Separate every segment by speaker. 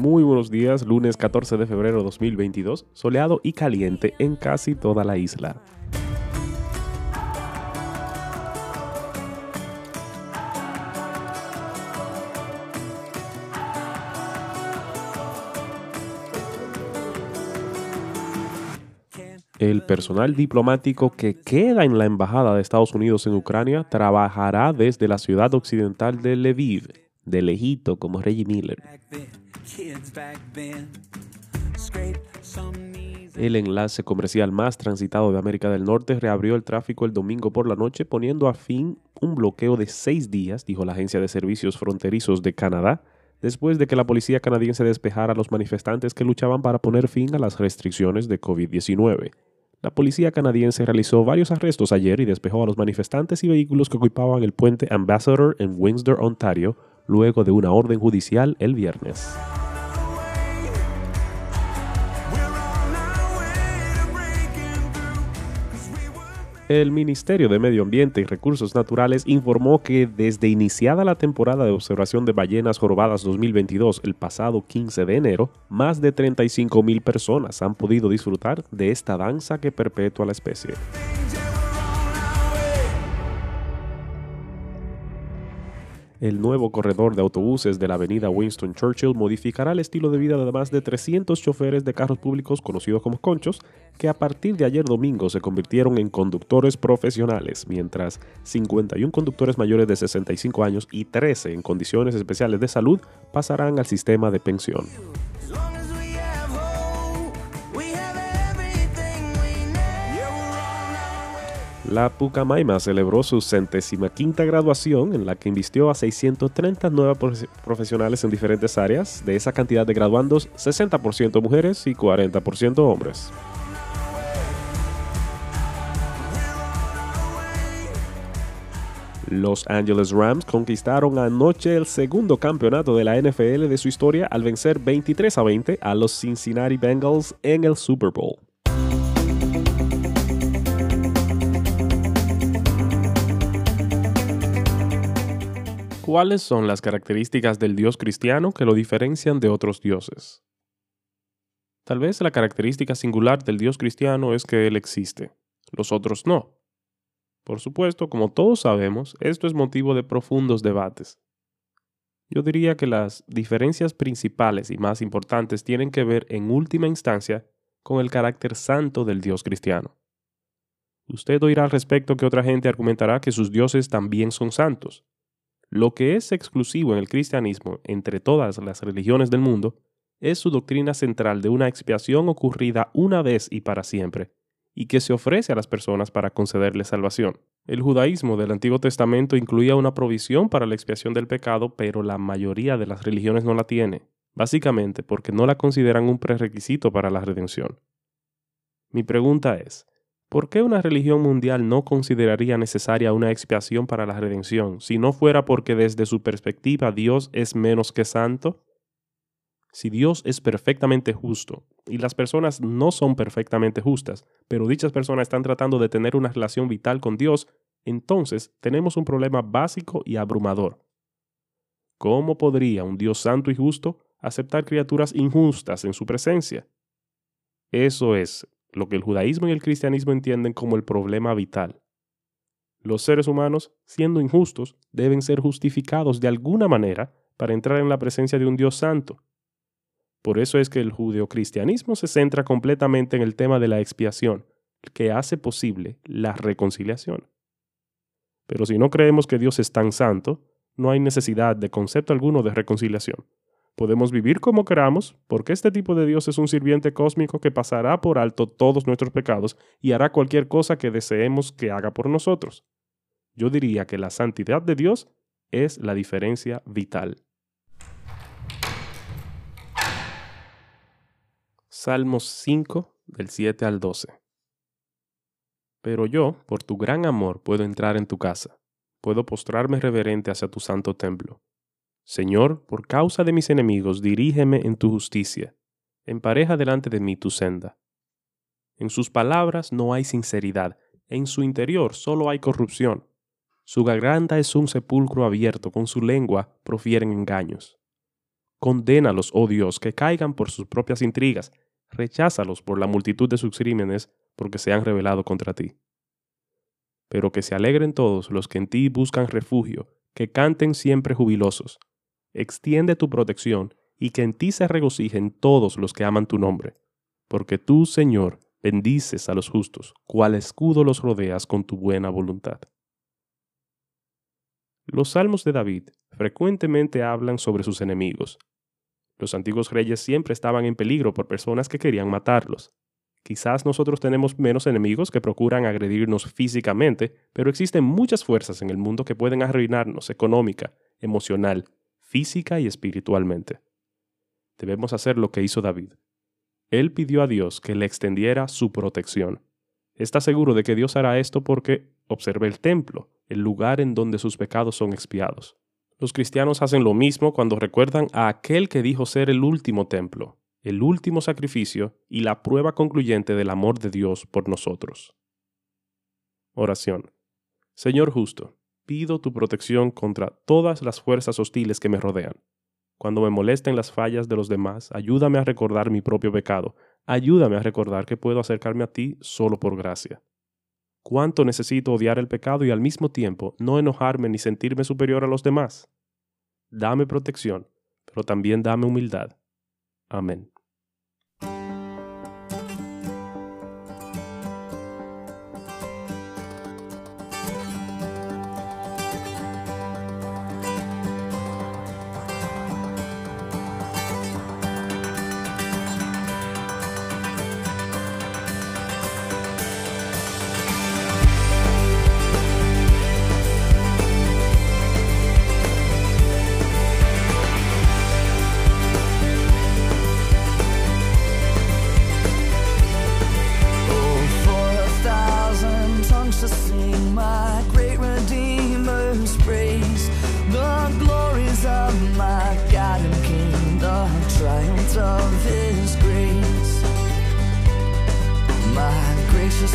Speaker 1: Muy buenos días, lunes 14 de febrero 2022, soleado y caliente en casi toda la isla. El personal diplomático que queda en la Embajada de Estados Unidos en Ucrania trabajará desde la ciudad occidental de Lviv, de lejito como Reggie Miller. El enlace comercial más transitado de América del Norte reabrió el tráfico el domingo por la noche, poniendo a fin un bloqueo de seis días, dijo la Agencia de Servicios Fronterizos de Canadá, después de que la policía canadiense despejara a los manifestantes que luchaban para poner fin a las restricciones de COVID-19. La policía canadiense realizó varios arrestos ayer y despejó a los manifestantes y vehículos que ocupaban el puente Ambassador en Windsor, Ontario, luego de una orden judicial el viernes. El Ministerio de Medio Ambiente y Recursos Naturales informó que desde iniciada la temporada de observación de ballenas jorobadas 2022 el pasado 15 de enero, más de 35 mil personas han podido disfrutar de esta danza que perpetúa la especie. El nuevo corredor de autobuses de la avenida Winston Churchill modificará el estilo de vida de más de 300 choferes de carros públicos conocidos como conchos, que a partir de ayer domingo se convirtieron en conductores profesionales, mientras 51 conductores mayores de 65 años y 13 en condiciones especiales de salud pasarán al sistema de pensión. La Pucamaima celebró su centésima quinta graduación en la que invistió a 630 nuevas profesionales en diferentes áreas. De esa cantidad de graduandos, 60% mujeres y 40% hombres. Los Angeles Rams conquistaron anoche el segundo campeonato de la NFL de su historia al vencer 23 a 20 a los Cincinnati Bengals en el Super Bowl. ¿Cuáles son las características del Dios cristiano que lo diferencian de otros dioses? Tal vez la característica singular del Dios cristiano es que Él existe, los otros no. Por supuesto, como todos sabemos, esto es motivo de profundos debates. Yo diría que las diferencias principales y más importantes tienen que ver en última instancia con el carácter santo del Dios cristiano. Usted oirá al respecto que otra gente argumentará que sus dioses también son santos, lo que es exclusivo en el cristianismo entre todas las religiones del mundo es su doctrina central de una expiación ocurrida una vez y para siempre, y que se ofrece a las personas para concederles salvación. El judaísmo del Antiguo Testamento incluía una provisión para la expiación del pecado, pero la mayoría de las religiones no la tiene, básicamente porque no la consideran un prerequisito para la redención. Mi pregunta es, ¿Por qué una religión mundial no consideraría necesaria una expiación para la redención si no fuera porque desde su perspectiva Dios es menos que santo? Si Dios es perfectamente justo y las personas no son perfectamente justas, pero dichas personas están tratando de tener una relación vital con Dios, entonces tenemos un problema básico y abrumador. ¿Cómo podría un Dios santo y justo aceptar criaturas injustas en su presencia? Eso es lo que el judaísmo y el cristianismo entienden como el problema vital. Los seres humanos, siendo injustos, deben ser justificados de alguna manera para entrar en la presencia de un Dios santo. Por eso es que el judeocristianismo se centra completamente en el tema de la expiación, que hace posible la reconciliación. Pero si no creemos que Dios es tan santo, no hay necesidad de concepto alguno de reconciliación. Podemos vivir como queramos, porque este tipo de Dios es un sirviente cósmico que pasará por alto todos nuestros pecados y hará cualquier cosa que deseemos que haga por nosotros. Yo diría que la santidad de Dios es la diferencia vital. Salmos 5 del 7 al 12. Pero yo, por tu gran amor, puedo entrar en tu casa, puedo postrarme reverente hacia tu santo templo. Señor, por causa de mis enemigos, dirígeme en tu justicia, empareja delante de mí tu senda. En sus palabras no hay sinceridad, en su interior solo hay corrupción. Su garganta es un sepulcro abierto, con su lengua profieren engaños. Condénalos, oh Dios, que caigan por sus propias intrigas. Recházalos por la multitud de sus crímenes, porque se han rebelado contra ti. Pero que se alegren todos los que en ti buscan refugio, que canten siempre jubilosos. Extiende tu protección, y que en ti se regocijen todos los que aman tu nombre. Porque tú, Señor, bendices a los justos, cual escudo los rodeas con tu buena voluntad. Los salmos de David frecuentemente hablan sobre sus enemigos, los antiguos reyes siempre estaban en peligro por personas que querían matarlos. Quizás nosotros tenemos menos enemigos que procuran agredirnos físicamente, pero existen muchas fuerzas en el mundo que pueden arruinarnos económica, emocional, física y espiritualmente. Debemos hacer lo que hizo David. Él pidió a Dios que le extendiera su protección. Está seguro de que Dios hará esto porque observe el templo, el lugar en donde sus pecados son expiados. Los cristianos hacen lo mismo cuando recuerdan a aquel que dijo ser el último templo, el último sacrificio y la prueba concluyente del amor de Dios por nosotros. Oración. Señor justo, pido tu protección contra todas las fuerzas hostiles que me rodean. Cuando me molesten las fallas de los demás, ayúdame a recordar mi propio pecado. Ayúdame a recordar que puedo acercarme a ti solo por gracia. Cuánto necesito odiar el pecado y al mismo tiempo no enojarme ni sentirme superior a los demás. Dame protección, pero también dame humildad. Amén.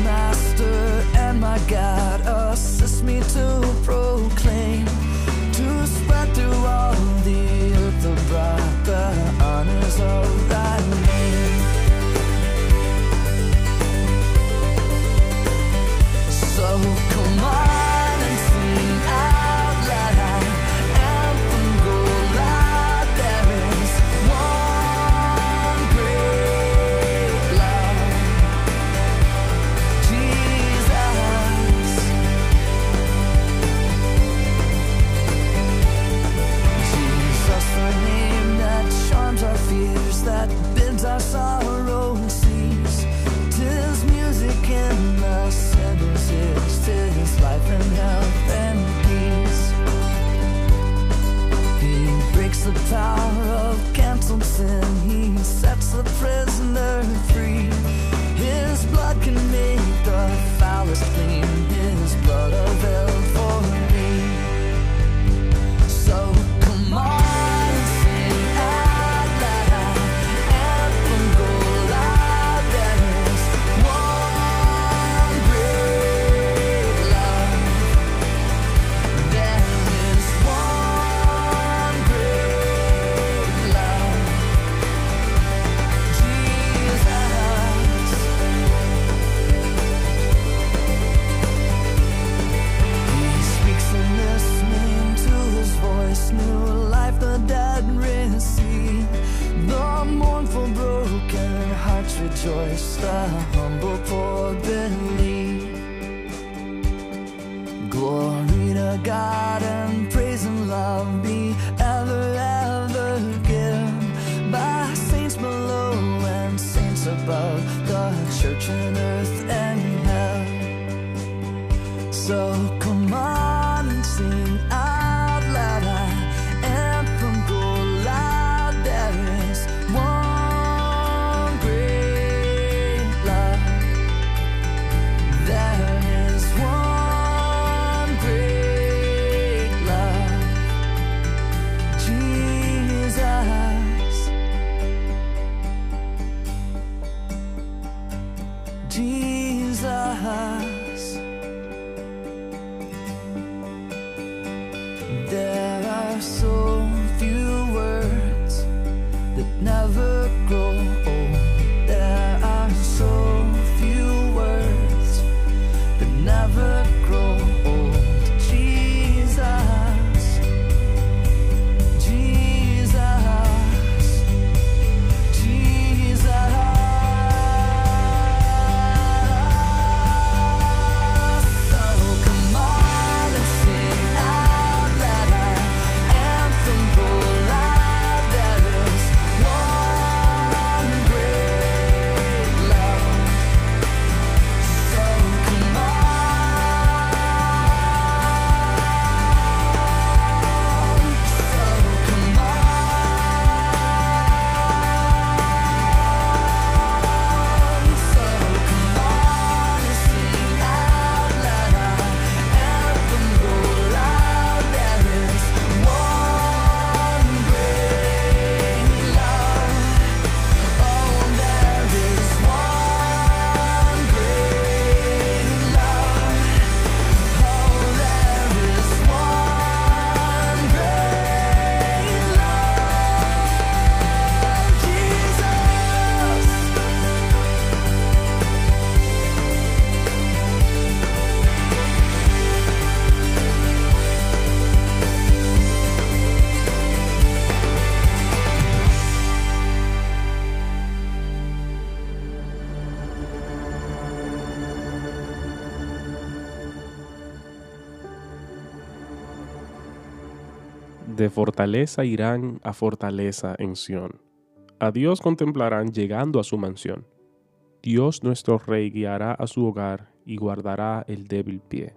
Speaker 2: Master and my God humble, poor. Glory to God
Speaker 1: De fortaleza irán a fortaleza en Sión. A Dios contemplarán llegando a su mansión. Dios nuestro Rey guiará a su hogar y guardará el débil pie.